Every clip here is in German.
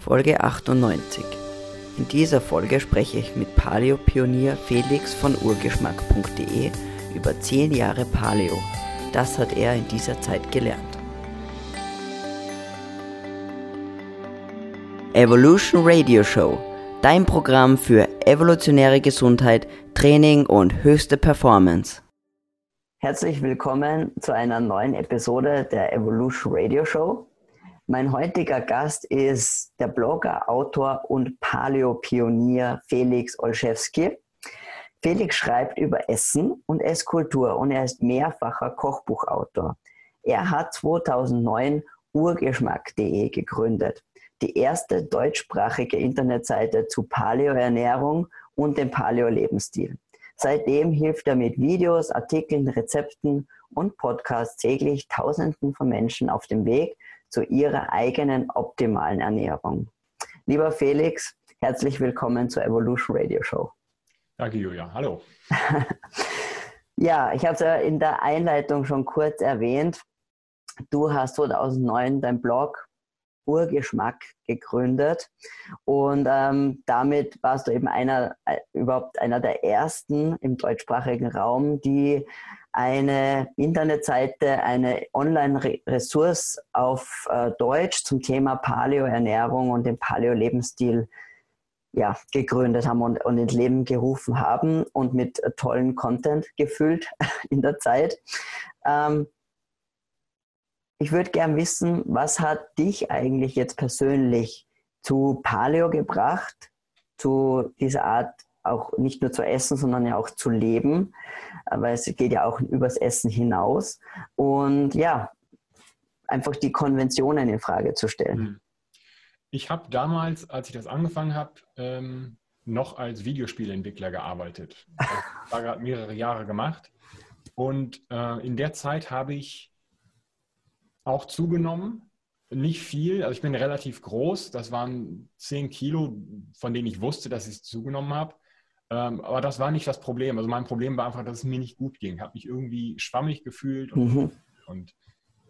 Folge 98. In dieser Folge spreche ich mit Paleo-Pionier Felix von urgeschmack.de über 10 Jahre Paleo. Das hat er in dieser Zeit gelernt. Evolution Radio Show, dein Programm für evolutionäre Gesundheit, Training und höchste Performance. Herzlich willkommen zu einer neuen Episode der Evolution Radio Show. Mein heutiger Gast ist der Blogger, Autor und Paleo-Pionier Felix Olszewski. Felix schreibt über Essen und Esskultur und er ist mehrfacher Kochbuchautor. Er hat 2009 urgeschmack.de gegründet, die erste deutschsprachige Internetseite zu Paleo-Ernährung und dem Paleo-Lebensstil. Seitdem hilft er mit Videos, Artikeln, Rezepten und Podcasts täglich Tausenden von Menschen auf dem Weg zu ihrer eigenen optimalen Ernährung. Lieber Felix, herzlich willkommen zur Evolution Radio Show. Danke, Julia. Hallo. ja, ich habe es ja in der Einleitung schon kurz erwähnt. Du hast 2009 dein Blog Urgeschmack gegründet und ähm, damit warst du eben einer, äh, überhaupt einer der ersten im deutschsprachigen Raum, die eine Internetseite, eine Online-Ressource auf äh, Deutsch zum Thema Paleo-Ernährung und dem Paleo-Lebensstil ja, gegründet haben und, und ins Leben gerufen haben und mit äh, tollen Content gefüllt in der Zeit. Ähm, ich würde gern wissen, was hat dich eigentlich jetzt persönlich zu Paleo gebracht, zu dieser Art auch nicht nur zu essen, sondern ja auch zu leben, weil es geht ja auch übers Essen hinaus. Und ja, einfach die Konventionen in Frage zu stellen. Hm. Ich habe damals, als ich das angefangen habe, ähm, noch als Videospielentwickler gearbeitet. War gerade mehrere Jahre gemacht. Und äh, in der Zeit habe ich auch zugenommen. Nicht viel, also ich bin relativ groß. Das waren 10 Kilo, von denen ich wusste, dass ich zugenommen habe. Ähm, aber das war nicht das Problem. Also mein Problem war einfach, dass es mir nicht gut ging. Habe mich irgendwie schwammig gefühlt und, mhm. und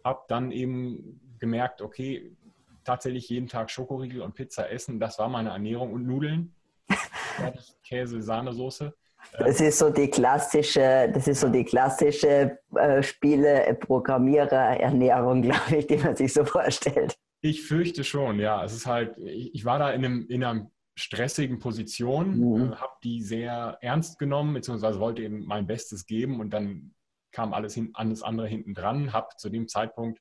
habe dann eben gemerkt, okay, tatsächlich jeden Tag Schokoriegel und Pizza essen, das war meine Ernährung und Nudeln. Käse, Sahnesoße. Das ist so die klassische, das ist so die klassische äh, Spiele, Programmierer, Ernährung, glaube ich, die man sich so vorstellt. Ich fürchte schon, ja. Es ist halt, ich, war da in einem, in einem stressigen Position, mhm. äh, habe die sehr ernst genommen, beziehungsweise wollte eben mein Bestes geben und dann kam alles, hin, alles andere hinten dran. Habe zu dem Zeitpunkt,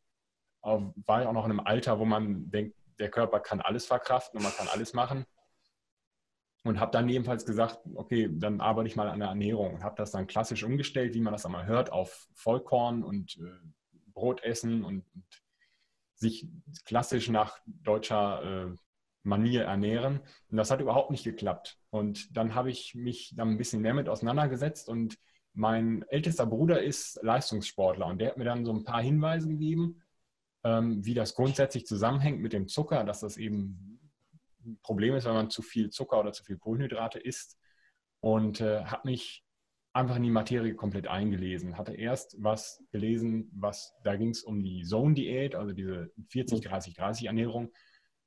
äh, war ich auch noch in einem Alter, wo man denkt, der Körper kann alles verkraften und man kann alles machen. Und habe dann jedenfalls gesagt, okay, dann arbeite ich mal an der Ernährung und habe das dann klassisch umgestellt, wie man das einmal hört, auf Vollkorn und äh, Brot essen und, und, sich klassisch nach deutscher äh, Manier ernähren. Und das hat überhaupt nicht geklappt. Und dann habe ich mich dann ein bisschen mehr mit auseinandergesetzt und mein ältester Bruder ist Leistungssportler und der hat mir dann so ein paar Hinweise gegeben, ähm, wie das grundsätzlich zusammenhängt mit dem Zucker, dass das eben Problem ist, wenn man zu viel Zucker oder zu viel Kohlenhydrate isst. Und äh, habe mich einfach in die Materie komplett eingelesen. Hatte erst was gelesen, was da ging es um die Zone-Diät, also diese 40-30-30-Ernährung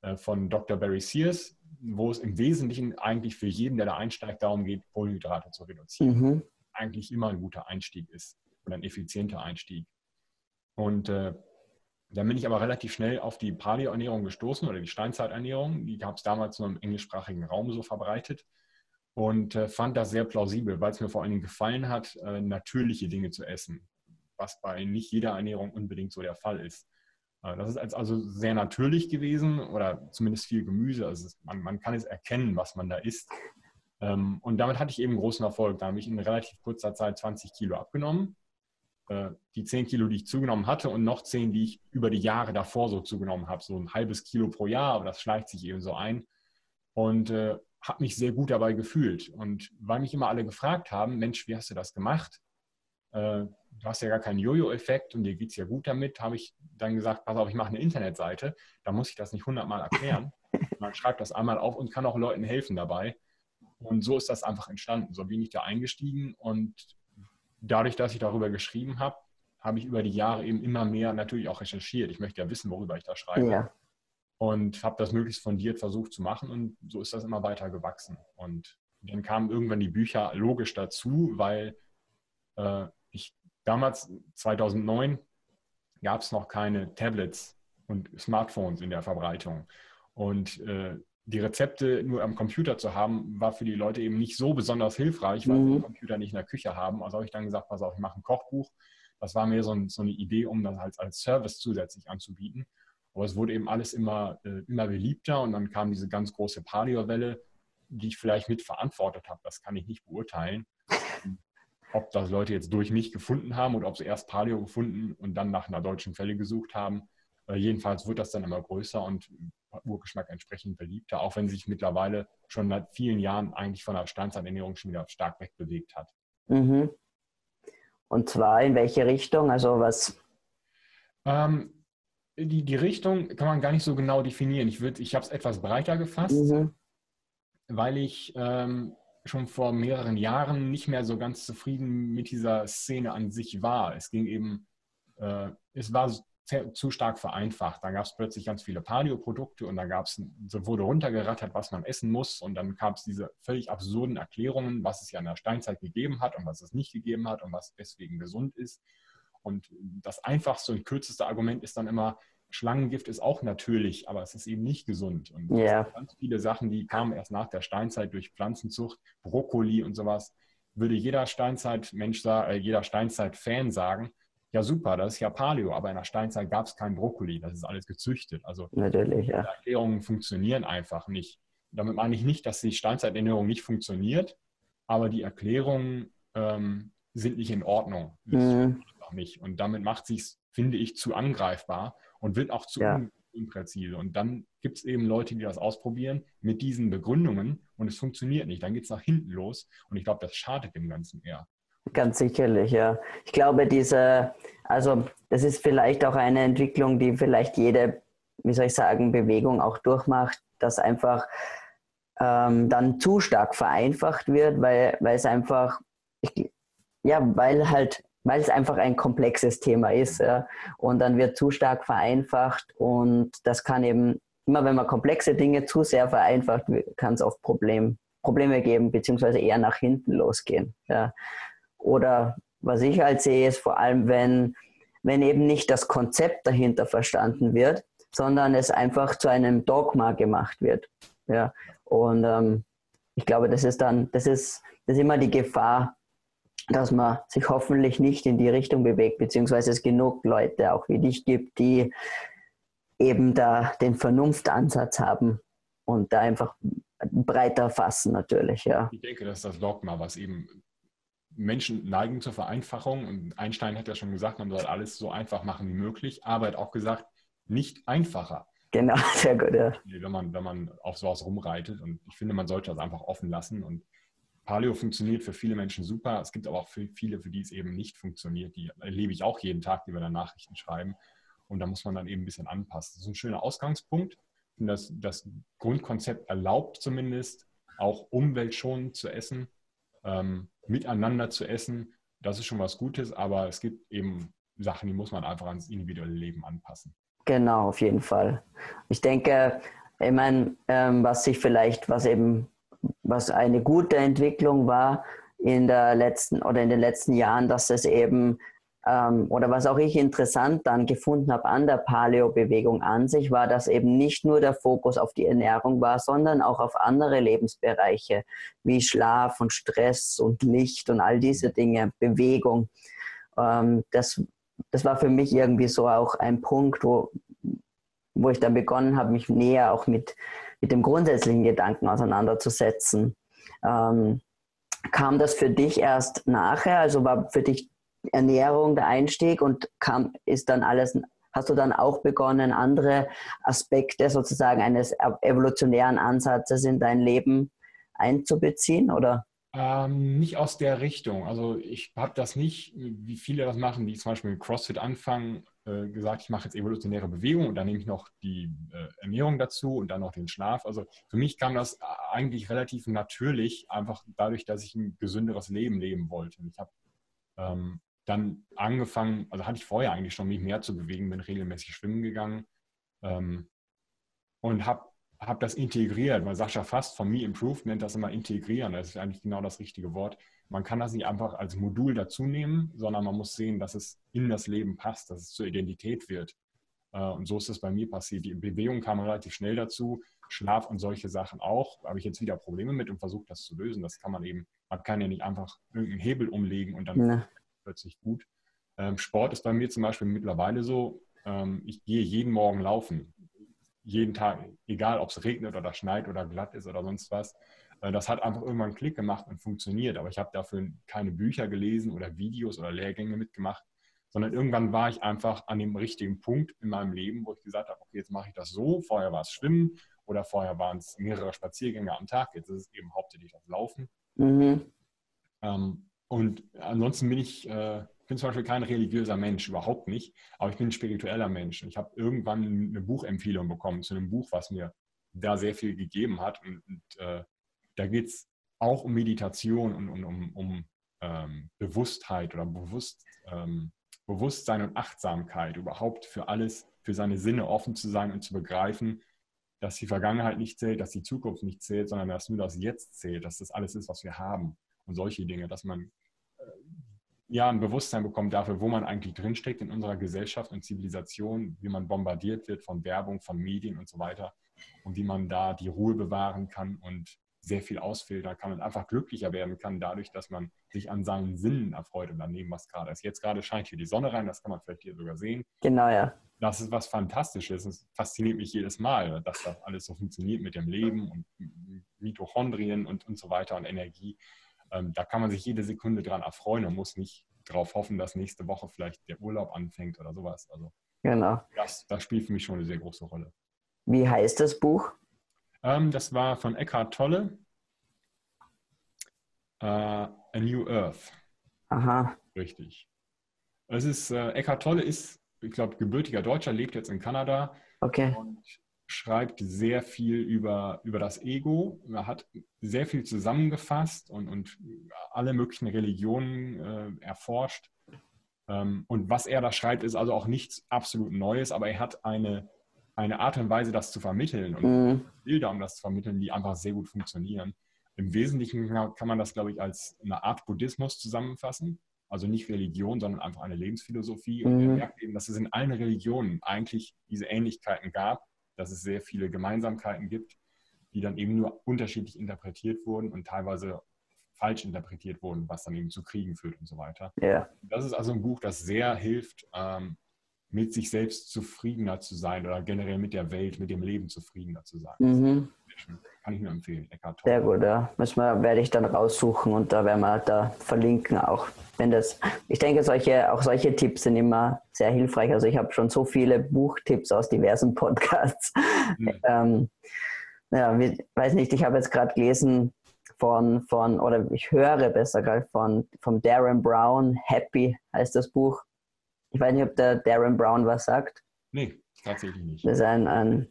äh, von Dr. Barry Sears, wo es im Wesentlichen eigentlich für jeden, der da einsteigt, darum geht, Kohlenhydrate zu reduzieren. Mhm. Eigentlich immer ein guter Einstieg ist oder ein effizienter Einstieg. Und äh, dann bin ich aber relativ schnell auf die Paleo-Ernährung gestoßen oder die Steinzeiternährung. Die gab es damals nur im englischsprachigen Raum so verbreitet und äh, fand das sehr plausibel, weil es mir vor allen Dingen gefallen hat, äh, natürliche Dinge zu essen, was bei nicht jeder Ernährung unbedingt so der Fall ist. Äh, das ist also sehr natürlich gewesen oder zumindest viel Gemüse. Also man, man kann es erkennen, was man da isst. Ähm, und damit hatte ich eben großen Erfolg. Da habe ich in relativ kurzer Zeit 20 Kilo abgenommen. Äh, die 10 Kilo, die ich zugenommen hatte und noch 10, die ich über die Jahre davor so zugenommen habe. So ein halbes Kilo pro Jahr, aber das schleicht sich eben so ein. Und äh, habe mich sehr gut dabei gefühlt. Und weil mich immer alle gefragt haben, Mensch, wie hast du das gemacht? Äh, du hast ja gar keinen Jojo-Effekt und dir geht es ja gut damit, habe ich dann gesagt, pass auf, ich mache eine Internetseite, da muss ich das nicht hundertmal erklären. Man schreibt das einmal auf und kann auch Leuten helfen dabei. Und so ist das einfach entstanden. So bin ich da eingestiegen und dadurch, dass ich darüber geschrieben habe, habe ich über die Jahre eben immer mehr natürlich auch recherchiert. Ich möchte ja wissen, worüber ich da schreibe. Ja. und habe das möglichst fundiert versucht zu machen und so ist das immer weiter gewachsen. Und dann kamen irgendwann die Bücher logisch dazu, weil äh, ich damals, 2009, gab es noch keine Tablets und Smartphones in der Verbreitung. Und äh, die Rezepte nur am Computer zu haben, war für die Leute eben nicht so besonders hilfreich, weil mhm. sie den Computer nicht in der Küche haben. Also habe ich dann gesagt, pass auf, ich mache ein Kochbuch. Das war mir so, ein, so eine Idee, um das als, als Service zusätzlich anzubieten. Aber es wurde eben alles immer, äh, immer beliebter und dann kam diese ganz große Paleo-Welle, die ich vielleicht mitverantwortet habe. Das kann ich nicht beurteilen. ob das Leute jetzt durch mich gefunden haben oder ob sie erst Paleo gefunden und dann nach einer deutschen Quelle gesucht haben. Äh, jedenfalls wird das dann immer größer und Urgeschmack entsprechend beliebter, auch wenn sich mittlerweile schon seit vielen Jahren eigentlich von der Steinzeiternährung schon wieder stark wegbewegt hat. Mhm. Und zwar in welche Richtung? Also was? Ähm, die, die Richtung kann man gar nicht so genau definieren. Ich, ich habe es etwas breiter gefasst, mhm. weil ich ähm, schon vor mehreren Jahren nicht mehr so ganz zufrieden mit dieser Szene an sich war. Es ging eben, äh, es war zu stark vereinfacht. Da gab es plötzlich ganz viele Paleo-Produkte und da gab's, so wurde runtergerattert, was man essen muss. Und dann gab es diese völlig absurden Erklärungen, was es ja in der Steinzeit gegeben hat und was es nicht gegeben hat und was deswegen gesund ist. Und das einfachste und kürzeste Argument ist dann immer, Schlangengift ist auch natürlich, aber es ist eben nicht gesund. Und yeah. ganz viele Sachen, die kamen erst nach der Steinzeit durch Pflanzenzucht, Brokkoli und sowas, würde jeder Steinzeit-Mensch, äh, jeder Steinzeit-Fan sagen, ja super, das ist ja Paleo, aber in der Steinzeit gab es kein Brokkoli, das ist alles gezüchtet. Also Natürlich, ja. Erklärungen funktionieren einfach nicht. Damit meine ich nicht, dass die Steinzeiternährung nicht funktioniert, aber die Erklärungen ähm, sind nicht in Ordnung. Mhm. nicht. Und damit macht sich finde ich, zu angreifbar und wird auch zu ja. unpräzise. Und dann gibt es eben Leute, die das ausprobieren mit diesen Begründungen und es funktioniert nicht. Dann geht es nach hinten los und ich glaube, das schadet dem Ganzen eher. Ganz sicherlich, ja. Ich glaube, diese, also das ist vielleicht auch eine Entwicklung, die vielleicht jede, wie soll ich sagen, Bewegung auch durchmacht, dass einfach ähm, dann zu stark vereinfacht wird, weil, weil es einfach, ich, ja, weil halt, weil es einfach ein komplexes Thema ist. Ja. Und dann wird zu stark vereinfacht und das kann eben, immer wenn man komplexe Dinge zu sehr vereinfacht, kann es oft Problem, Probleme geben, beziehungsweise eher nach hinten losgehen. Ja. Oder was ich halt sehe, ist vor allem, wenn, wenn eben nicht das Konzept dahinter verstanden wird, sondern es einfach zu einem Dogma gemacht wird. Ja. Und ähm, ich glaube, das ist dann, das ist, das ist immer die Gefahr, dass man sich hoffentlich nicht in die Richtung bewegt, beziehungsweise es genug Leute auch wie dich gibt, die eben da den Vernunftansatz haben und da einfach breiter fassen natürlich, ja. Ich denke, das ist das Dogma, was eben Menschen neigen zur Vereinfachung und Einstein hat ja schon gesagt, man soll alles so einfach machen wie möglich, aber er hat auch gesagt, nicht einfacher. Genau, sehr gut, ja. Wenn man, wenn man auf sowas rumreitet und ich finde, man sollte das einfach offen lassen und Paleo funktioniert für viele Menschen super. Es gibt aber auch für viele, für die es eben nicht funktioniert. Die erlebe ich auch jeden Tag, die mir dann Nachrichten schreiben. Und da muss man dann eben ein bisschen anpassen. Das ist ein schöner Ausgangspunkt. Das, das Grundkonzept erlaubt zumindest, auch umweltschonend zu essen ähm, miteinander zu essen, das ist schon was Gutes, aber es gibt eben Sachen, die muss man einfach ans individuelle Leben anpassen. Genau, auf jeden Fall. Ich denke, ich meine, ähm, was sich vielleicht, was eben, was eine gute Entwicklung war in der letzten oder in den letzten Jahren, dass es eben ähm, oder was auch ich interessant dann gefunden habe an der Paleo-Bewegung an sich, war, dass eben nicht nur der Fokus auf die Ernährung war, sondern auch auf andere Lebensbereiche wie Schlaf und Stress und Licht und all diese Dinge, Bewegung. Ähm, das, das war für mich irgendwie so auch ein Punkt, wo, wo ich dann begonnen habe, mich näher auch mit, mit dem grundsätzlichen Gedanken auseinanderzusetzen. Ähm, kam das für dich erst nachher? Also war für dich Ernährung der Einstieg und kam, ist dann alles, hast du dann auch begonnen, andere Aspekte sozusagen eines evolutionären Ansatzes in dein Leben einzubeziehen, oder? Ähm, nicht aus der Richtung. Also ich habe das nicht, wie viele das machen, die zum Beispiel mit CrossFit anfangen, äh, gesagt, ich mache jetzt evolutionäre Bewegung und dann nehme ich noch die äh, Ernährung dazu und dann noch den Schlaf. Also für mich kam das eigentlich relativ natürlich, einfach dadurch, dass ich ein gesünderes Leben leben wollte. Ich habe ähm, dann angefangen, also hatte ich vorher eigentlich schon, mich mehr zu bewegen, bin regelmäßig schwimmen gegangen. Ähm, und habe hab das integriert. Sagt ja fast, von Me Improved nennt das immer integrieren. Das ist eigentlich genau das richtige Wort. Man kann das nicht einfach als Modul dazu nehmen, sondern man muss sehen, dass es in das Leben passt, dass es zur Identität wird. Äh, und so ist es bei mir passiert. Die Bewegung kam relativ schnell dazu, Schlaf und solche Sachen auch. Habe ich jetzt wieder Probleme mit und versuche das zu lösen. Das kann man eben, man kann ja nicht einfach irgendeinen Hebel umlegen und dann ja. Plötzlich gut. Ähm, Sport ist bei mir zum Beispiel mittlerweile so, ähm, ich gehe jeden Morgen laufen. Jeden Tag, egal ob es regnet oder schneit oder glatt ist oder sonst was. Äh, das hat einfach irgendwann einen Klick gemacht und funktioniert. Aber ich habe dafür keine Bücher gelesen oder Videos oder Lehrgänge mitgemacht, sondern irgendwann war ich einfach an dem richtigen Punkt in meinem Leben, wo ich gesagt habe, okay, jetzt mache ich das so. Vorher war es Schwimmen oder vorher waren es mehrere Spaziergänge am Tag. Jetzt ist es eben hauptsächlich das Laufen. Mhm. Ähm, und ansonsten bin ich, äh, bin zum Beispiel kein religiöser Mensch, überhaupt nicht, aber ich bin ein spiritueller Mensch. Und ich habe irgendwann eine Buchempfehlung bekommen zu einem Buch, was mir da sehr viel gegeben hat. Und, und äh, da geht es auch um Meditation und, und um, um ähm, Bewusstheit oder Bewusst, ähm, Bewusstsein und Achtsamkeit, überhaupt für alles, für seine Sinne offen zu sein und zu begreifen, dass die Vergangenheit nicht zählt, dass die Zukunft nicht zählt, sondern dass nur das Jetzt zählt, dass das alles ist, was wir haben. Und solche Dinge, dass man äh, ja ein Bewusstsein bekommt dafür, wo man eigentlich drinsteckt in unserer Gesellschaft und Zivilisation, wie man bombardiert wird von Werbung, von Medien und so weiter und wie man da die Ruhe bewahren kann und sehr viel ausfiltern kann und einfach glücklicher werden kann, dadurch, dass man sich an seinen Sinnen erfreut und an dem, was gerade ist. Jetzt gerade scheint hier die Sonne rein, das kann man vielleicht hier sogar sehen. Genau, ja. Das ist was Fantastisches. Es fasziniert mich jedes Mal, dass das alles so funktioniert mit dem Leben und Mitochondrien und, und so weiter und Energie. Ähm, da kann man sich jede Sekunde dran erfreuen und muss nicht darauf hoffen, dass nächste Woche vielleicht der Urlaub anfängt oder sowas. Also genau. das, das spielt für mich schon eine sehr große Rolle. Wie heißt das Buch? Ähm, das war von Eckhart Tolle. Uh, A New Earth. Aha. Richtig. Es ist, äh, Eckhart Tolle ist, ich glaube, gebürtiger Deutscher, lebt jetzt in Kanada. Okay. Und schreibt sehr viel über, über das Ego. Er hat sehr viel zusammengefasst und, und alle möglichen Religionen äh, erforscht. Ähm, und was er da schreibt, ist also auch nichts absolut Neues, aber er hat eine eine Art und Weise, das zu vermitteln und mhm. Bilder, um das zu vermitteln, die einfach sehr gut funktionieren. Im Wesentlichen kann man das, glaube ich, als eine Art Buddhismus zusammenfassen. Also nicht Religion, sondern einfach eine Lebensphilosophie. Und mhm. er merkt eben, dass es in allen Religionen eigentlich diese Ähnlichkeiten gab, dass es sehr viele Gemeinsamkeiten gibt, die dann eben nur unterschiedlich interpretiert wurden und teilweise falsch interpretiert wurden, was dann eben zu Kriegen führt und so weiter. Ja. Das ist also ein Buch, das sehr hilft, ähm, mit sich selbst zufriedener zu sein oder generell mit der Welt, mit dem Leben zufriedener zu sein. Mhm. Kann ich nur empfehlen. Eckhart Sehr gut, ja. Müssen wir, werde ich dann raussuchen und da werden wir da verlinken auch. Wenn das, ich denke, solche, auch solche Tipps sind immer sehr hilfreich. Also ich habe schon so viele Buchtipps aus diversen Podcasts. Mhm. ähm, ja, ich weiß nicht, ich habe jetzt gerade gelesen von, von, oder ich höre besser gerade von, von Darren Brown, Happy heißt das Buch. Ich weiß nicht, ob der Darren Brown was sagt. Nee, tatsächlich nicht. Das ist ein, ein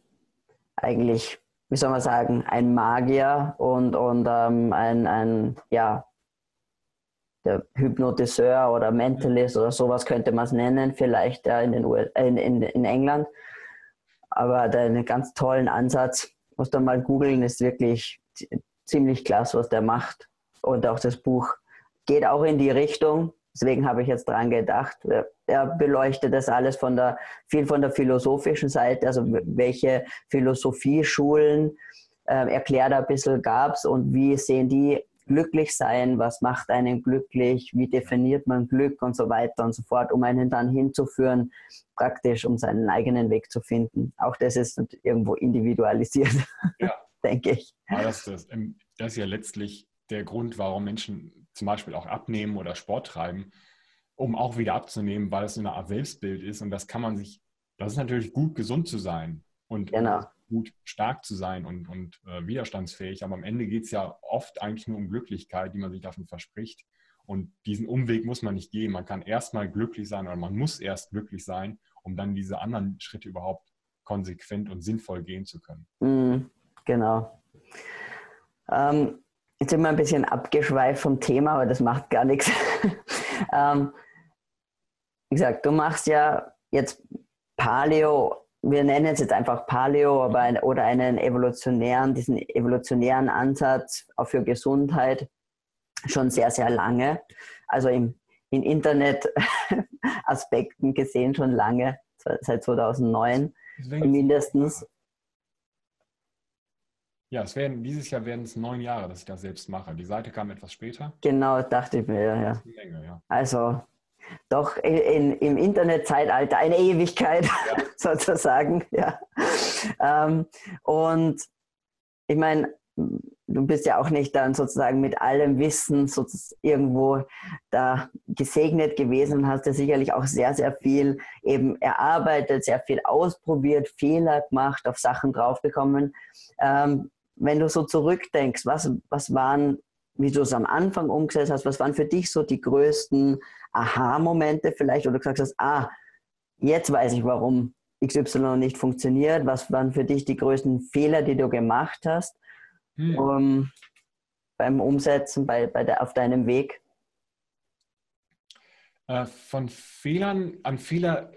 eigentlich, wie soll man sagen, ein Magier und, und ähm, ein, ein, ja, der Hypnotiseur oder Mentalist oder sowas könnte man es nennen, vielleicht ja, in, den US in, in, in England. Aber hat einen ganz tollen Ansatz. Muss dann mal googeln, ist wirklich ziemlich klasse, was der macht. Und auch das Buch geht auch in die Richtung. Deswegen habe ich jetzt dran gedacht. Er beleuchtet das alles von der, viel von der philosophischen Seite, also welche Philosophieschulen äh, erklärt ein bisschen gab es und wie sehen die glücklich sein, was macht einen glücklich, wie definiert man Glück und so weiter und so fort, um einen dann hinzuführen, praktisch, um seinen eigenen Weg zu finden. Auch das ist irgendwo individualisiert, ja. denke ich. Das, das, das ist ja letztlich der Grund, warum Menschen zum Beispiel auch abnehmen oder Sport treiben, um auch wieder abzunehmen, weil es so eine Art Selbstbild ist. Und das kann man sich, das ist natürlich gut, gesund zu sein und genau. gut stark zu sein und, und äh, widerstandsfähig. Aber am Ende geht es ja oft eigentlich nur um Glücklichkeit, die man sich davon verspricht. Und diesen Umweg muss man nicht gehen. Man kann erstmal glücklich sein oder man muss erst glücklich sein, um dann diese anderen Schritte überhaupt konsequent und sinnvoll gehen zu können. Mm, genau. Ähm, Jetzt sind wir ein bisschen abgeschweift vom Thema, aber das macht gar nichts. ähm, wie gesagt, du machst ja jetzt Paleo wir nennen es jetzt einfach Paleo aber ein, oder einen evolutionären, diesen evolutionären Ansatz auch für Gesundheit schon sehr, sehr lange. Also im, in Internet-Aspekten gesehen schon lange, seit 2009 mindestens. Ja, es werden, dieses Jahr werden es neun Jahre, dass ich das selbst mache. Die Seite kam etwas später. Genau, dachte ich mir, ja. Menge, ja. Also doch in, in, im Internetzeitalter eine Ewigkeit ja. sozusagen. Ja. Ähm, und ich meine, du bist ja auch nicht dann sozusagen mit allem Wissen irgendwo da gesegnet gewesen und hast ja sicherlich auch sehr, sehr viel eben erarbeitet, sehr viel ausprobiert, Fehler gemacht, auf Sachen draufgekommen. Ähm, wenn du so zurückdenkst, was, was waren, wie du es am Anfang umgesetzt hast, was waren für dich so die größten Aha-Momente vielleicht, oder du gesagt hast, ah, jetzt weiß ich, warum XY nicht funktioniert, was waren für dich die größten Fehler, die du gemacht hast hm. um, beim Umsetzen bei, bei der, auf deinem Weg? Äh, von Fehlern, an Fehler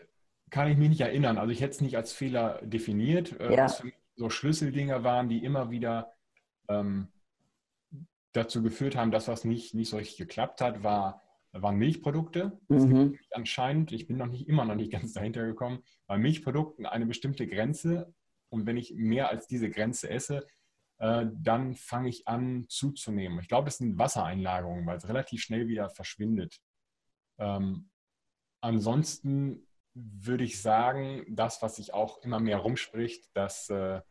kann ich mich nicht erinnern. Also ich hätte es nicht als Fehler definiert. Äh, ja. Was für mich so Schlüsseldinge waren, die immer wieder ähm, dazu geführt haben, dass was nicht, nicht so richtig geklappt hat, war, waren Milchprodukte. Mhm. Anscheinend, ich bin noch nicht immer noch nicht ganz dahinter gekommen, bei Milchprodukten eine bestimmte Grenze. Und wenn ich mehr als diese Grenze esse, äh, dann fange ich an zuzunehmen. Ich glaube, es sind Wassereinlagerungen, weil es relativ schnell wieder verschwindet. Ähm, ansonsten würde ich sagen, das, was sich auch immer mehr rumspricht, dass äh,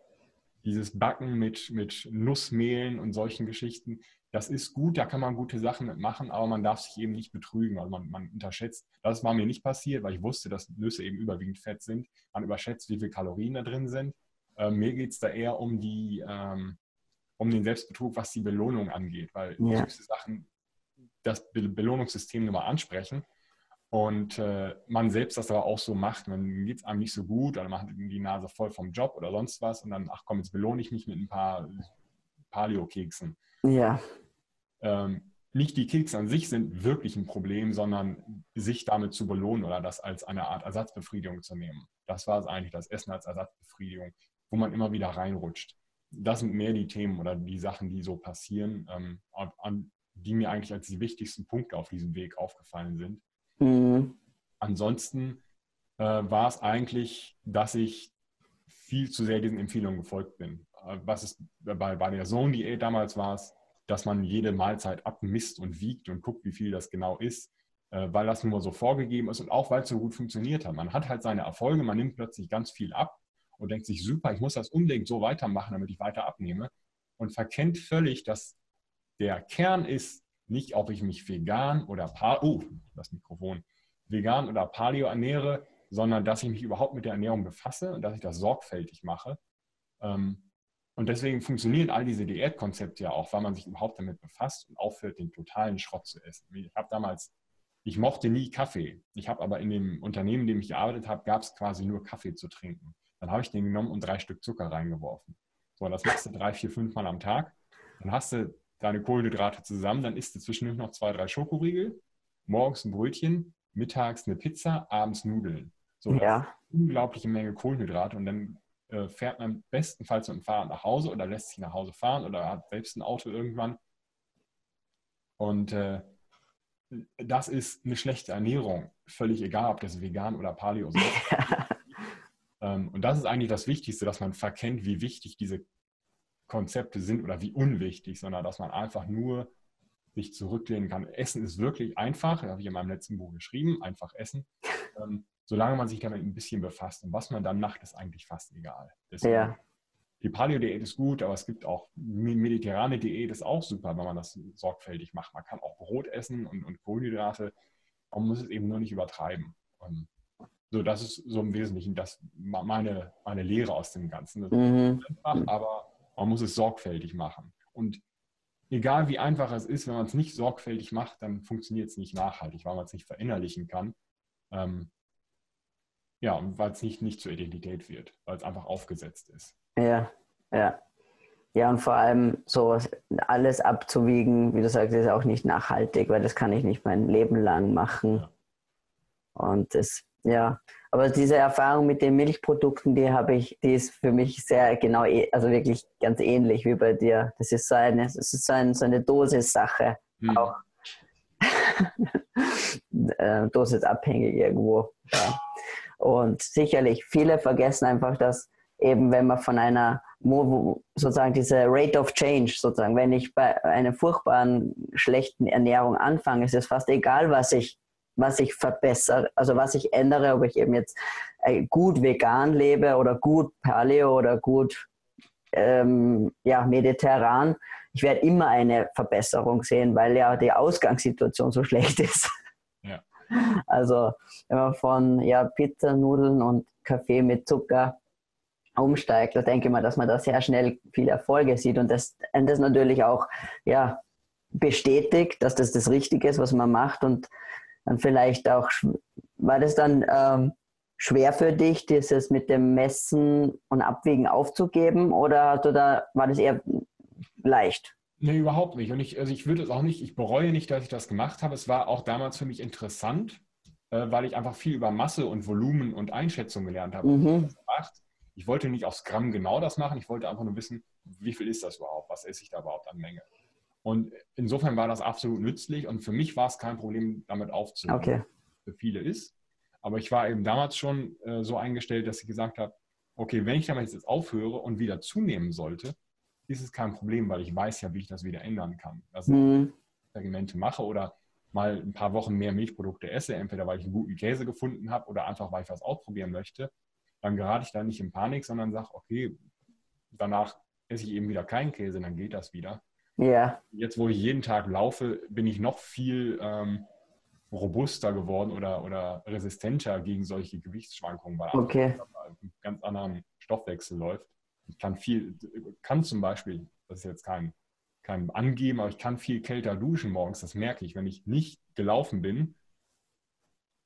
dieses Backen mit, mit Nussmehlen und solchen Geschichten, das ist gut, da kann man gute Sachen mitmachen, aber man darf sich eben nicht betrügen. Also man, man unterschätzt, das war mir nicht passiert, weil ich wusste, dass Nüsse eben überwiegend Fett sind. Man überschätzt, wie viele Kalorien da drin sind. Äh, mir geht es da eher um die, ähm, um den Selbstbetrug, was die Belohnung angeht, weil ja. Sachen das Be Belohnungssystem nur mal ansprechen und äh, man selbst das aber auch so macht, dann geht es einem nicht so gut oder man hat die Nase voll vom Job oder sonst was und dann, ach komm, jetzt belohne ich mich mit ein paar Paleo-Keksen. Ja. Ähm, nicht die Kekse an sich sind wirklich ein Problem, sondern sich damit zu belohnen oder das als eine Art Ersatzbefriedigung zu nehmen. Das war es eigentlich, das Essen als Ersatzbefriedigung, wo man immer wieder reinrutscht. Das sind mehr die Themen oder die Sachen, die so passieren, ähm, an, die mir eigentlich als die wichtigsten Punkte auf diesem Weg aufgefallen sind. Mhm. Ansonsten äh, war es eigentlich, dass ich viel zu sehr diesen Empfehlungen gefolgt bin. Äh, was ist bei, bei der Zone-Diät damals war es, dass man jede Mahlzeit abmisst und wiegt und guckt, wie viel das genau ist, äh, weil das nur so vorgegeben ist und auch weil es so gut funktioniert hat. Man hat halt seine Erfolge, man nimmt plötzlich ganz viel ab und denkt sich, super, ich muss das unbedingt so weitermachen, damit ich weiter abnehme und verkennt völlig, dass der Kern ist nicht, ob ich mich vegan oder Paleo, oh, das Mikrofon, vegan oder Paleo ernähre, sondern dass ich mich überhaupt mit der Ernährung befasse und dass ich das sorgfältig mache. Ähm, und deswegen funktionieren all diese Diätkonzepte ja auch, weil man sich überhaupt damit befasst und aufhört, den totalen Schrott zu essen. Ich habe damals, ich mochte nie Kaffee. Ich habe aber in dem Unternehmen, in dem ich gearbeitet habe, gab es quasi nur Kaffee zu trinken. Dann habe ich den genommen und drei Stück Zucker reingeworfen. So, das machst du drei, vier, fünf Mal am Tag. Dann hast du deine Kohlenhydrate zusammen, dann isst du zwischendurch noch zwei, drei Schokoriegel, morgens ein Brötchen, mittags eine Pizza, abends Nudeln. So, ja. unglaubliche Menge Kohlenhydrate und dann äh, fährt man bestenfalls mit dem Fahrrad nach Hause oder lässt sich nach Hause fahren oder hat selbst ein Auto irgendwann. Und äh, das ist eine schlechte Ernährung. Völlig egal, ob das vegan oder Paleo ist. ähm, und das ist eigentlich das Wichtigste, dass man verkennt, wie wichtig diese Konzepte sind oder wie unwichtig, sondern dass man einfach nur sich zurücklehnen kann. Essen ist wirklich einfach, das habe ich in meinem letzten Buch geschrieben, einfach essen. Ähm, solange man sich damit ein bisschen befasst. Und was man dann macht, ist eigentlich fast egal. Deswegen, ja. Die Paleo-Diät ist gut, aber es gibt auch mediterrane Diät, ist auch super, wenn man das sorgfältig macht. Man kann auch Brot essen und, und Kohlenhydrate. Man muss es eben nur nicht übertreiben. Und so, das ist so im Wesentlichen das, meine, meine Lehre aus dem Ganzen. Das mhm. einfach, aber man muss es sorgfältig machen. Und egal wie einfach es ist, wenn man es nicht sorgfältig macht, dann funktioniert es nicht nachhaltig, weil man es nicht verinnerlichen kann. Ähm, ja, und weil es nicht, nicht zur Identität wird, weil es einfach aufgesetzt ist. Ja, ja. Ja, und vor allem so alles abzuwiegen, wie du sagst, ist auch nicht nachhaltig, weil das kann ich nicht mein Leben lang machen. Ja. Und das Ja, aber diese Erfahrung mit den Milchprodukten, die habe ich, die ist für mich sehr genau, also wirklich ganz ähnlich wie bei dir. Das ist so eine, das ist so, ein, so eine Dosis-Sache hm. auch. Äh, dosisabhängig irgendwo. Ja. Und sicherlich, viele vergessen einfach, dass eben wenn man von einer, sozusagen diese Rate of Change, sozusagen, wenn ich bei einer furchtbaren, schlechten Ernährung anfange, ist es fast egal, was ich, was ich verbessere, also was ich ändere, ob ich eben jetzt äh, gut vegan lebe oder gut Paleo oder gut ähm, ja, mediterran. Ich werde immer eine Verbesserung sehen, weil ja die Ausgangssituation so schlecht ist. Ja. Also wenn man von ja, Pizza, Nudeln und Kaffee mit Zucker umsteigt, da denke ich mal, dass man da sehr schnell viele Erfolge sieht und das, und das natürlich auch ja, bestätigt, dass das das Richtige ist, was man macht und dann vielleicht auch, war das dann ähm, schwer für dich, dieses mit dem Messen und Abwägen aufzugeben oder da, war das eher leicht? Nee, überhaupt nicht. Und ich, also ich würde es auch nicht, ich bereue nicht, dass ich das gemacht habe. Es war auch damals für mich interessant, äh, weil ich einfach viel über Masse und Volumen und Einschätzung gelernt habe. Mhm. Ich wollte nicht aufs Gramm genau das machen, ich wollte einfach nur wissen, wie viel ist das überhaupt, was esse ich da überhaupt an Menge. Und insofern war das absolut nützlich und für mich war es kein Problem, damit aufzunehmen. Okay. Für viele ist. Aber ich war eben damals schon äh, so eingestellt, dass ich gesagt habe, okay, wenn ich damit jetzt aufhöre und wieder zunehmen sollte, ist es kein Problem, weil ich weiß ja, wie ich das wieder ändern kann. Dass mhm. ich Experimente mache oder mal ein paar Wochen mehr Milchprodukte esse, entweder weil ich einen guten Käse gefunden habe oder einfach, weil ich was ausprobieren möchte dann gerate ich da nicht in Panik, sondern sage, okay, danach esse ich eben wieder keinen Käse, dann geht das wieder. Ja. Jetzt, wo ich jeden Tag laufe, bin ich noch viel ähm, robuster geworden oder, oder resistenter gegen solche Gewichtsschwankungen, weil okay. einen ganz anderen Stoffwechsel läuft. Ich kann viel, kann zum Beispiel, das ist jetzt kein, kein Angeben, aber ich kann viel kälter duschen morgens, das merke ich. Wenn ich nicht gelaufen bin,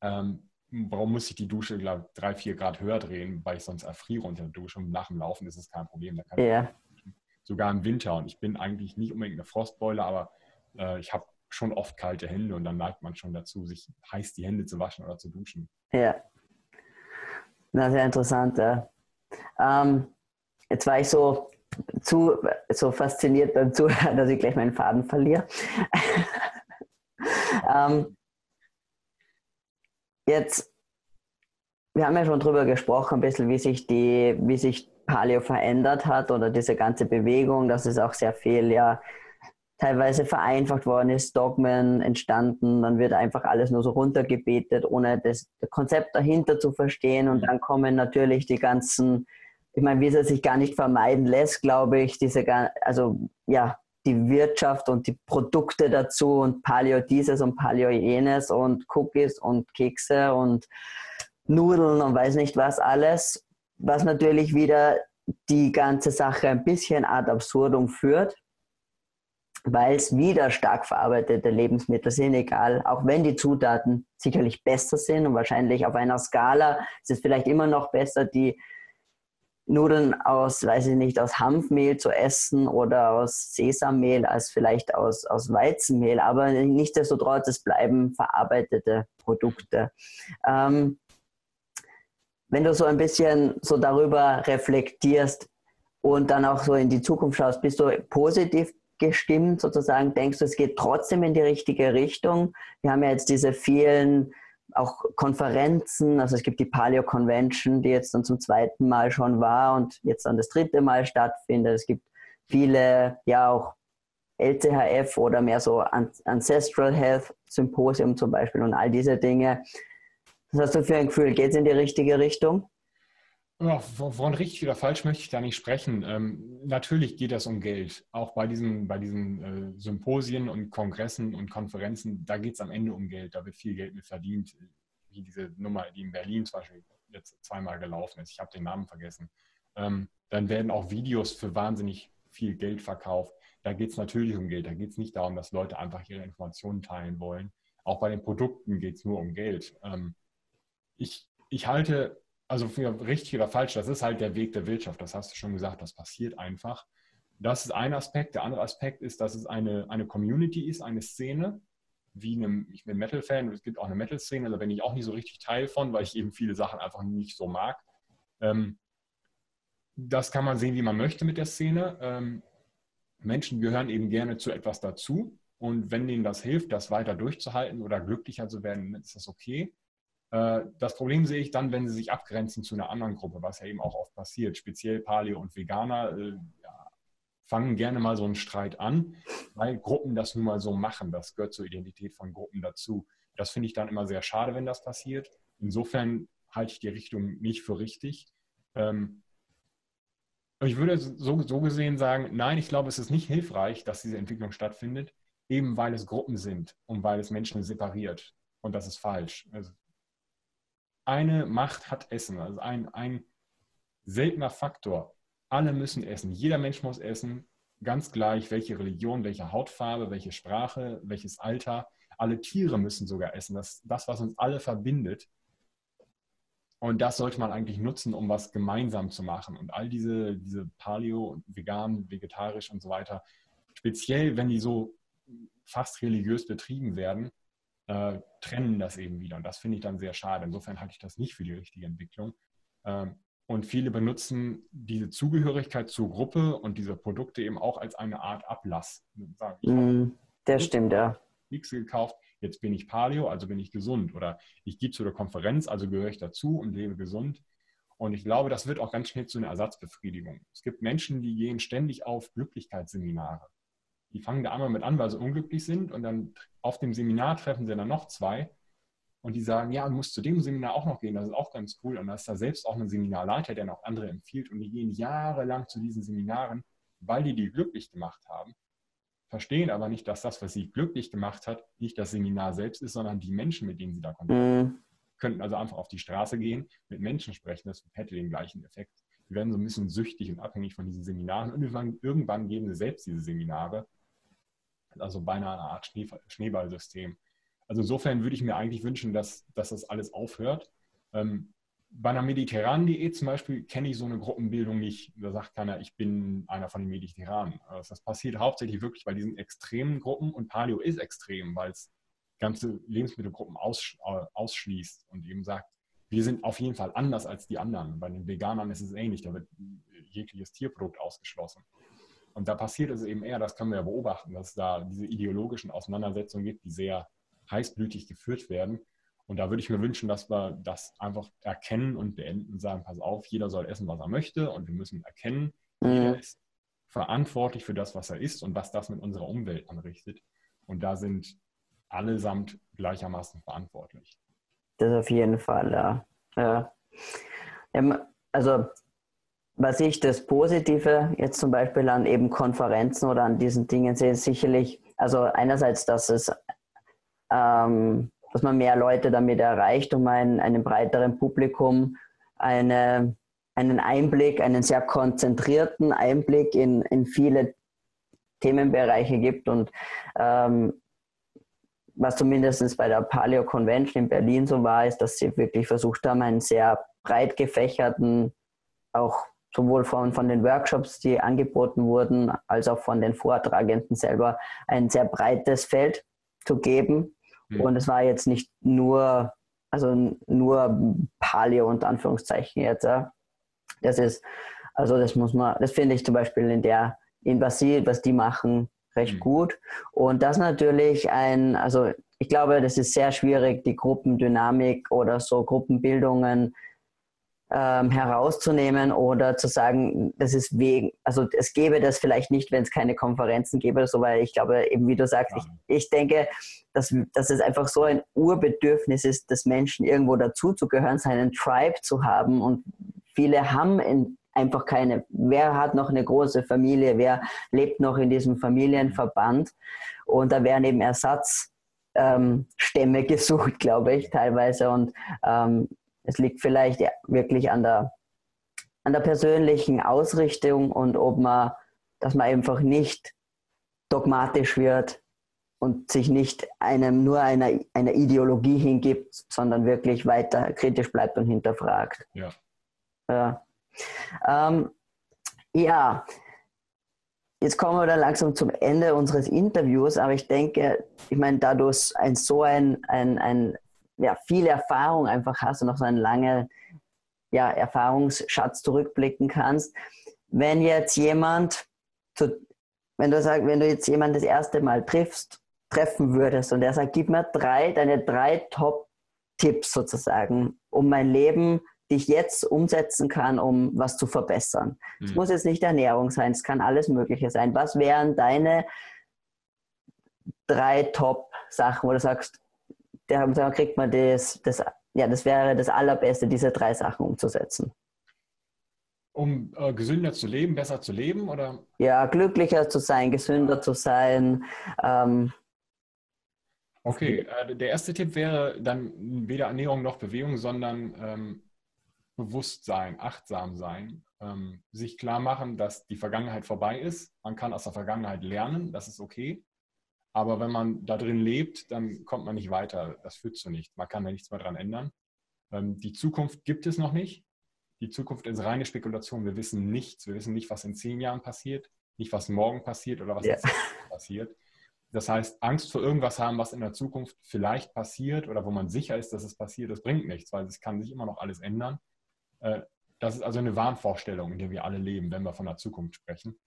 ähm, warum muss ich die Dusche glaub, drei, vier Grad höher drehen, weil ich sonst erfriere unter der Dusche und nach dem Laufen ist es kein Problem. Da kann yeah. Sogar im Winter und ich bin eigentlich nicht unbedingt eine Frostbeule, aber äh, ich habe schon oft kalte Hände und dann neigt man schon dazu, sich heiß die Hände zu waschen oder zu duschen. Ja, na, sehr interessant. Ja. Ähm, jetzt war ich so, zu, so fasziniert beim Zuhören, dass ich gleich meinen Faden verliere. ähm, Jetzt, wir haben ja schon drüber gesprochen, ein bisschen, wie sich die, wie sich Paleo verändert hat oder diese ganze Bewegung, dass es auch sehr viel ja teilweise vereinfacht worden ist, Dogmen entstanden, dann wird einfach alles nur so runtergebetet, ohne das, Konzept dahinter zu verstehen. Und dann kommen natürlich die ganzen, ich meine, wie es sich gar nicht vermeiden lässt, glaube ich, diese, also ja, die Wirtschaft und die Produkte dazu und Paleo dieses und Paleo jenes und Cookies und Kekse und Nudeln und weiß nicht was alles, was natürlich wieder die ganze Sache ein bisschen ad absurdum führt, weil es wieder stark verarbeitete Lebensmittel sind, egal, auch wenn die Zutaten sicherlich besser sind und wahrscheinlich auf einer Skala ist es vielleicht immer noch besser, die Nudeln aus, weiß ich nicht, aus Hanfmehl zu essen oder aus Sesammehl als vielleicht aus, aus Weizenmehl. Aber nichtsdestotrotz, es bleiben verarbeitete Produkte. Ähm, wenn du so ein bisschen so darüber reflektierst und dann auch so in die Zukunft schaust, bist du positiv gestimmt sozusagen? Denkst du, es geht trotzdem in die richtige Richtung? Wir haben ja jetzt diese vielen auch Konferenzen, also es gibt die Paleo Convention, die jetzt dann zum zweiten Mal schon war und jetzt dann das dritte Mal stattfindet. Es gibt viele, ja auch LCHF oder mehr so Ancestral Health Symposium zum Beispiel und all diese Dinge. Was hast du für ein Gefühl? Geht es in die richtige Richtung? Ja, von richtig oder falsch möchte ich da nicht sprechen. Ähm, natürlich geht es um Geld. Auch bei diesen, bei diesen äh, Symposien und Kongressen und Konferenzen, da geht es am Ende um Geld. Da wird viel Geld mit verdient. Wie diese Nummer, die in Berlin zum Beispiel jetzt zweimal gelaufen ist. Ich habe den Namen vergessen. Ähm, dann werden auch Videos für wahnsinnig viel Geld verkauft. Da geht es natürlich um Geld. Da geht es nicht darum, dass Leute einfach ihre Informationen teilen wollen. Auch bei den Produkten geht es nur um Geld. Ähm, ich, ich halte also für richtig oder falsch, das ist halt der Weg der Wirtschaft. Das hast du schon gesagt, das passiert einfach. Das ist ein Aspekt. Der andere Aspekt ist, dass es eine, eine Community ist, eine Szene, wie einem, ich bin Metal-Fan, es gibt auch eine Metal-Szene, da bin ich auch nicht so richtig Teil von, weil ich eben viele Sachen einfach nicht so mag. Ähm, das kann man sehen, wie man möchte mit der Szene. Ähm, Menschen gehören eben gerne zu etwas dazu. Und wenn denen das hilft, das weiter durchzuhalten oder glücklicher zu werden, ist das okay. Äh, das Problem sehe ich dann, wenn sie sich abgrenzen zu einer anderen Gruppe, was ja eben auch oft passiert. Speziell Paleo und Veganer äh, ja, fangen gerne mal so einen Streit an, weil Gruppen das nun mal so machen. Das gehört zur Identität von Gruppen dazu. Das finde ich dann immer sehr schade, wenn das passiert. Insofern halte ich die Richtung nicht für richtig. Ähm, ich würde so, gesehen sagen, nein, ich glaube, es ist nicht hilfreich, dass diese Entwicklung stattfindet, eben weil es Gruppen sind und weil es Menschen separiert. Und das ist falsch. Also eine Macht hat Essen, also ein, ein seltener Faktor. Alle müssen essen. Jeder Mensch muss essen, ganz gleich, welche Religion, welche Hautfarbe, welche Sprache, welches Alter. Alle Tiere müssen sogar essen. Das das, was uns alle verbindet. Und das sollte man eigentlich nutzen, um was gemeinsam zu machen. Und all diese, diese Paleo, vegan, vegetarisch und so weiter, speziell wenn die so fast religiös betrieben werden, äh, trennen das eben wieder. Und das finde ich dann sehr schade. Insofern halte ich das nicht für die richtige Entwicklung. Ähm, und viele benutzen diese Zugehörigkeit zur Gruppe und diese Produkte eben auch als eine Art Ablass. Sagen, mm, das stimmt, ja. Nichts gekauft, jetzt bin ich Paleo, also bin ich gesund. Oder ich gehe zu der Konferenz, also gehöre ich dazu und lebe gesund. Und ich glaube, das wird auch ganz schnell zu einer Ersatzbefriedigung. Es gibt Menschen, die gehen ständig auf Glücklichkeitsseminare. Die fangen da einmal mit an, weil sie unglücklich sind und dann auf dem Seminar treffen sie dann noch zwei und die sagen, ja, du musst zu dem Seminar auch noch gehen, das ist auch ganz cool. Und da ist da selbst auch ein Seminarleiter, der noch andere empfiehlt und die gehen jahrelang zu diesen Seminaren, weil die die glücklich gemacht haben verstehen aber nicht, dass das, was sie glücklich gemacht hat, nicht das Seminar selbst ist, sondern die Menschen, mit denen sie da kontaktieren. Mhm. Könnten also einfach auf die Straße gehen, mit Menschen sprechen, das hätte den gleichen Effekt. Die werden so ein bisschen süchtig und abhängig von diesen Seminaren und irgendwann, irgendwann geben sie selbst diese Seminare. Also beinahe eine Art Schneeballsystem. Also insofern würde ich mir eigentlich wünschen, dass, dass das alles aufhört. Ähm, bei einer mediterranen Diät zum Beispiel kenne ich so eine Gruppenbildung nicht. Da sagt keiner, ich bin einer von den Mediterranen. Also das passiert hauptsächlich wirklich bei diesen extremen Gruppen und Paleo ist extrem, weil es ganze Lebensmittelgruppen aus, äh, ausschließt und eben sagt, wir sind auf jeden Fall anders als die anderen. Bei den Veganern ist es ähnlich, da wird jegliches Tierprodukt ausgeschlossen. Und da passiert es eben eher, das können wir ja beobachten, dass es da diese ideologischen Auseinandersetzungen gibt, die sehr heißblütig geführt werden und da würde ich mir wünschen, dass wir das einfach erkennen und beenden und sagen, pass auf, jeder soll essen, was er möchte und wir müssen erkennen, mhm. jeder ist verantwortlich für das, was er isst und was das mit unserer Umwelt anrichtet. Und da sind allesamt gleichermaßen verantwortlich. Das auf jeden Fall, ja. ja. Also was ich das Positive jetzt zum Beispiel an eben Konferenzen oder an diesen Dingen sehe, ist sicherlich, also einerseits, dass es ähm, dass man mehr Leute damit erreicht, um ein, einem breiteren Publikum eine, einen Einblick, einen sehr konzentrierten Einblick in, in viele Themenbereiche gibt. Und ähm, was zumindest bei der Paleo Convention in Berlin so war, ist, dass sie wirklich versucht haben, einen sehr breit gefächerten, auch sowohl von, von den Workshops, die angeboten wurden, als auch von den Vortragenden selber, ein sehr breites Feld zu geben, Mhm. Und es war jetzt nicht nur, also nur Paleo unter Anführungszeichen jetzt. Ja. Das ist, also das muss man, das finde ich zum Beispiel in der, in Brasilien, was die machen, recht mhm. gut. Und das natürlich ein, also ich glaube, das ist sehr schwierig, die Gruppendynamik oder so Gruppenbildungen ähm, herauszunehmen oder zu sagen, das ist wegen, also es gäbe das vielleicht nicht, wenn es keine Konferenzen gäbe oder so, weil ich glaube, eben wie du sagst, ja. ich, ich denke, dass, dass es einfach so ein Urbedürfnis ist, des Menschen irgendwo dazuzugehören, seinen Tribe zu haben und viele haben in, einfach keine. Wer hat noch eine große Familie? Wer lebt noch in diesem Familienverband? Und da werden eben Ersatzstämme ähm, gesucht, glaube ich, teilweise. Und ähm, es liegt vielleicht wirklich an der, an der persönlichen Ausrichtung und ob man, dass man einfach nicht dogmatisch wird und sich nicht einem nur einer, einer Ideologie hingibt, sondern wirklich weiter kritisch bleibt und hinterfragt. Ja. Ja. Ähm, ja. jetzt kommen wir dann langsam zum Ende unseres Interviews, aber ich denke, ich meine, da du ein, so ein, ein, ein ja, viel Erfahrung einfach hast und noch so einen langen ja, Erfahrungsschatz zurückblicken kannst, wenn jetzt jemand, zu, wenn du sagst, wenn du jetzt jemand das erste Mal triffst, treffen würdest und der sagt, gib mir drei, deine drei Top-Tipps sozusagen, um mein Leben die ich jetzt umsetzen kann, um was zu verbessern. Es mhm. muss jetzt nicht Ernährung sein, es kann alles Mögliche sein. Was wären deine drei Top-Sachen, wo du sagst, da kriegt man das, das, ja, das wäre das Allerbeste, diese drei Sachen umzusetzen? Um äh, gesünder zu leben, besser zu leben, oder? Ja, glücklicher zu sein, gesünder zu sein. Ähm, okay, äh, der erste Tipp wäre dann weder Ernährung noch Bewegung, sondern ähm, Bewusstsein, achtsam sein, ähm, sich klar machen, dass die Vergangenheit vorbei ist. Man kann aus der Vergangenheit lernen, das ist okay. Aber wenn man da drin lebt, dann kommt man nicht weiter. Das führt zu nichts. Man kann da nichts mehr dran ändern. Ähm, die Zukunft gibt es noch nicht. Die Zukunft ist reine Spekulation. Wir wissen nichts. Wir wissen nicht, was in zehn Jahren passiert, nicht, was morgen passiert oder was in passiert. Das heißt, Angst vor irgendwas haben, was in der Zukunft vielleicht passiert oder wo man sicher ist, dass es passiert, das bringt nichts, weil es kann sich immer noch alles ändern. Äh, das ist also eine Wahnvorstellung, in der wir alle leben, wenn wir von der Zukunft sprechen.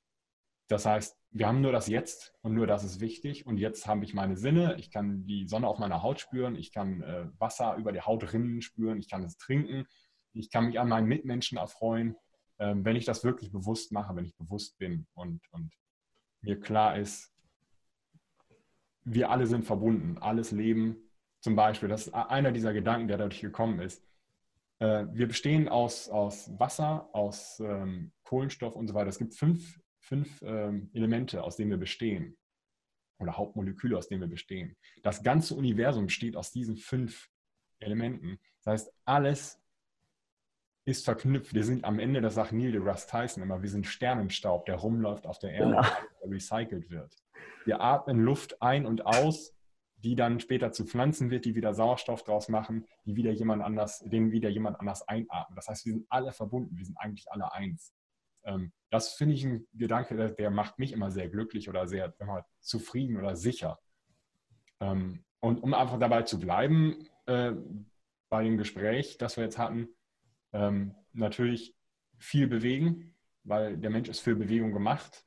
Das heißt, wir haben nur das Jetzt und nur das ist wichtig. Und jetzt habe ich meine Sinne. Ich kann die Sonne auf meiner Haut spüren. Ich kann äh, Wasser über die Haut rinnen spüren. Ich kann es trinken. Ich kann mich an meinen Mitmenschen erfreuen, ähm, wenn ich das wirklich bewusst mache, wenn ich bewusst bin und, und mir klar ist, wir alle sind verbunden. Alles Leben zum Beispiel, das ist einer dieser Gedanken, der dadurch gekommen ist. Äh, wir bestehen aus, aus Wasser, aus ähm, Kohlenstoff und so weiter. Es gibt fünf, fünf ähm, Elemente, aus denen wir bestehen. Oder Hauptmoleküle, aus denen wir bestehen. Das ganze Universum besteht aus diesen fünf Elementen. Das heißt, alles ist verknüpft. Wir sind am Ende, das sagt Neil deGrasse Tyson immer, wir sind Sternenstaub, der rumläuft auf der Erde, genau. der recycelt wird. Wir atmen Luft ein und aus die dann später zu Pflanzen wird, die wieder Sauerstoff draus machen, die wieder jemand anders, den wieder jemand anders einatmen. Das heißt, wir sind alle verbunden, wir sind eigentlich alle eins. Ähm, das finde ich ein Gedanke, der, der, macht mich immer sehr glücklich oder sehr immer, zufrieden oder sicher. Ähm, und um einfach dabei zu bleiben, äh, bei dem Gespräch, das wir jetzt hatten, ähm, natürlich viel bewegen, weil der Mensch ist für Bewegung gemacht.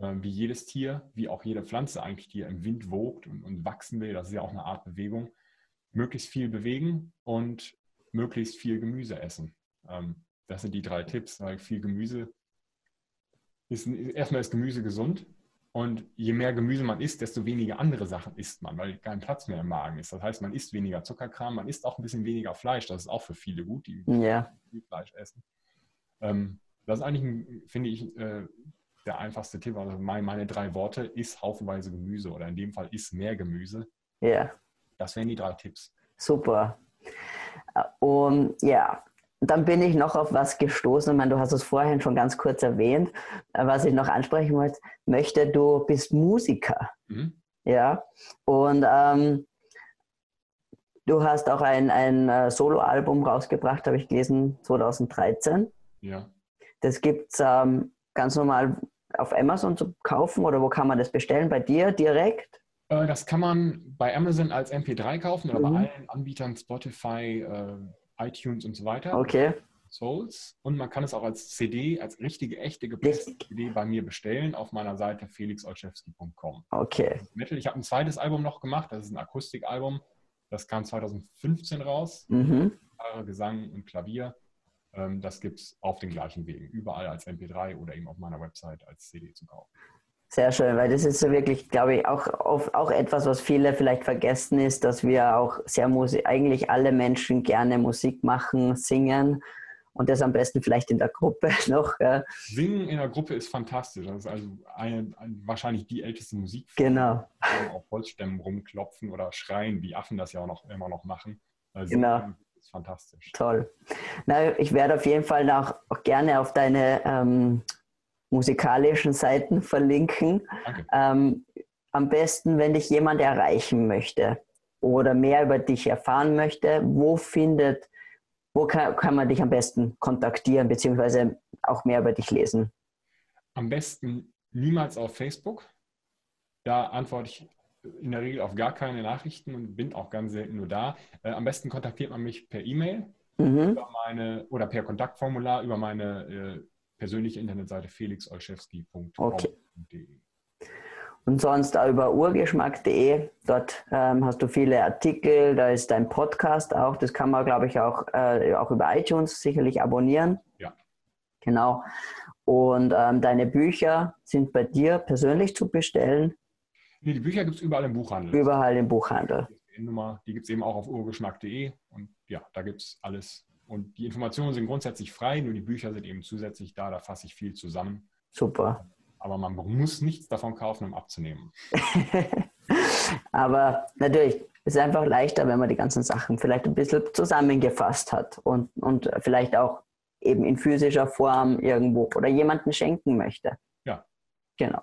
Ähm, wie jedes Tier, wie auch jede Pflanze eigentlich, die im Wind wogt und, und wachsen will, das ist ja auch eine Art Bewegung, möglichst viel bewegen und möglichst viel Gemüse essen. Ähm, das sind die drei Tipps, weil viel Gemüse ist, erstmal ist Gemüse gesund und je mehr Gemüse man isst, desto weniger andere Sachen isst man, weil kein Platz mehr im Magen ist. Das heißt, man isst weniger Zuckerkram, man isst auch ein bisschen weniger Fleisch. Das ist auch für viele gut, die ja. viel Fleisch essen. Ähm, das ist eigentlich, finde ich, äh, der einfachste Tipp. Also mein, meine drei Worte ist haufenweise Gemüse oder in dem Fall ist mehr Gemüse. Ja. Das wären die drei Tipps. Super. Und ja, dann bin ich noch auf was gestoßen. Ich meine, du hast es vorhin schon ganz kurz erwähnt, was ich noch ansprechen wollte, möchte. Du bist Musiker. Mhm. Ja. Und ähm, du hast auch ein, ein äh, Soloalbum rausgebracht, habe ich gelesen, 2013. Ja. Das gibt es ähm, ganz normal auf Amazon zu kaufen oder wo kann man das bestellen? Bei dir direkt? Äh, das kann man bei Amazon als MP3 kaufen oder mhm. bei allen Anbietern Spotify, äh, iTunes und so weiter. Okay. Souls. Und man kann es auch als CD, als richtige, echte gepresste CD bei mir bestellen auf meiner Seite felixolszewski.com. Okay. Ich habe ein zweites Album noch gemacht, das ist ein Akustikalbum. Das kam 2015 raus. Mhm. Gesang und Klavier. Ähm, das gibt es auf den gleichen Wegen, überall als MP3 oder eben auf meiner Website als CD zu kaufen. Sehr schön, weil das ist so wirklich, glaube ich, auch, auch etwas, was viele vielleicht vergessen ist, dass wir auch sehr Musik, eigentlich alle Menschen gerne Musik machen, singen und das am besten vielleicht in der Gruppe noch. Ja. Singen in der Gruppe ist fantastisch. Das ist also eine, eine, wahrscheinlich die älteste Musik. Genau. Auf Holzstämmen rumklopfen oder schreien, wie Affen das ja auch noch immer noch machen. Also genau ist fantastisch. Toll. Na, ich werde auf jeden Fall noch auch gerne auf deine ähm, musikalischen Seiten verlinken. Ähm, am besten, wenn dich jemand erreichen möchte oder mehr über dich erfahren möchte, wo findet, wo kann, kann man dich am besten kontaktieren, beziehungsweise auch mehr über dich lesen? Am besten niemals auf Facebook. Da antworte ich in der Regel auf gar keine Nachrichten und bin auch ganz selten nur da. Äh, am besten kontaktiert man mich per E-Mail mhm. über meine oder per Kontaktformular über meine äh, persönliche Internetseite felixolszewski.de. Okay. Und sonst auch über urgeschmack.de. Dort ähm, hast du viele Artikel, da ist dein Podcast auch. Das kann man, glaube ich, auch, äh, auch über iTunes sicherlich abonnieren. Ja. Genau. Und ähm, deine Bücher sind bei dir persönlich zu bestellen. Nee, die Bücher gibt es überall im Buchhandel. Überall im Buchhandel. Die gibt es eben auch auf urgeschmack.de und ja, da gibt es alles. Und die Informationen sind grundsätzlich frei, nur die Bücher sind eben zusätzlich da, da fasse ich viel zusammen. Super. Aber man muss nichts davon kaufen, um abzunehmen. Aber natürlich ist es einfach leichter, wenn man die ganzen Sachen vielleicht ein bisschen zusammengefasst hat und, und vielleicht auch eben in physischer Form irgendwo oder jemanden schenken möchte. Ja. Genau.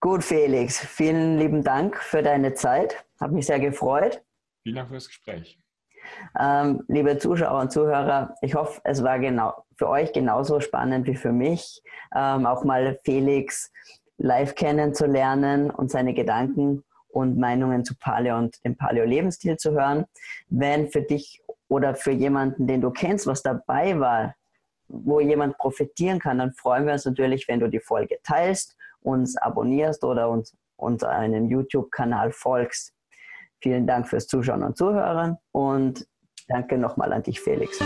Gut, Felix, vielen lieben Dank für deine Zeit. Hat mich sehr gefreut. Vielen Dank für das Gespräch. Ähm, liebe Zuschauer und Zuhörer, ich hoffe, es war genau für euch genauso spannend wie für mich, ähm, auch mal Felix live kennenzulernen und seine Gedanken und Meinungen zu Paleo und dem Paleo-Lebensstil zu hören. Wenn für dich oder für jemanden, den du kennst, was dabei war, wo jemand profitieren kann, dann freuen wir uns natürlich, wenn du die Folge teilst uns abonnierst oder uns, uns einen YouTube-Kanal folgst. Vielen Dank fürs Zuschauen und Zuhören und danke nochmal an dich, Felix.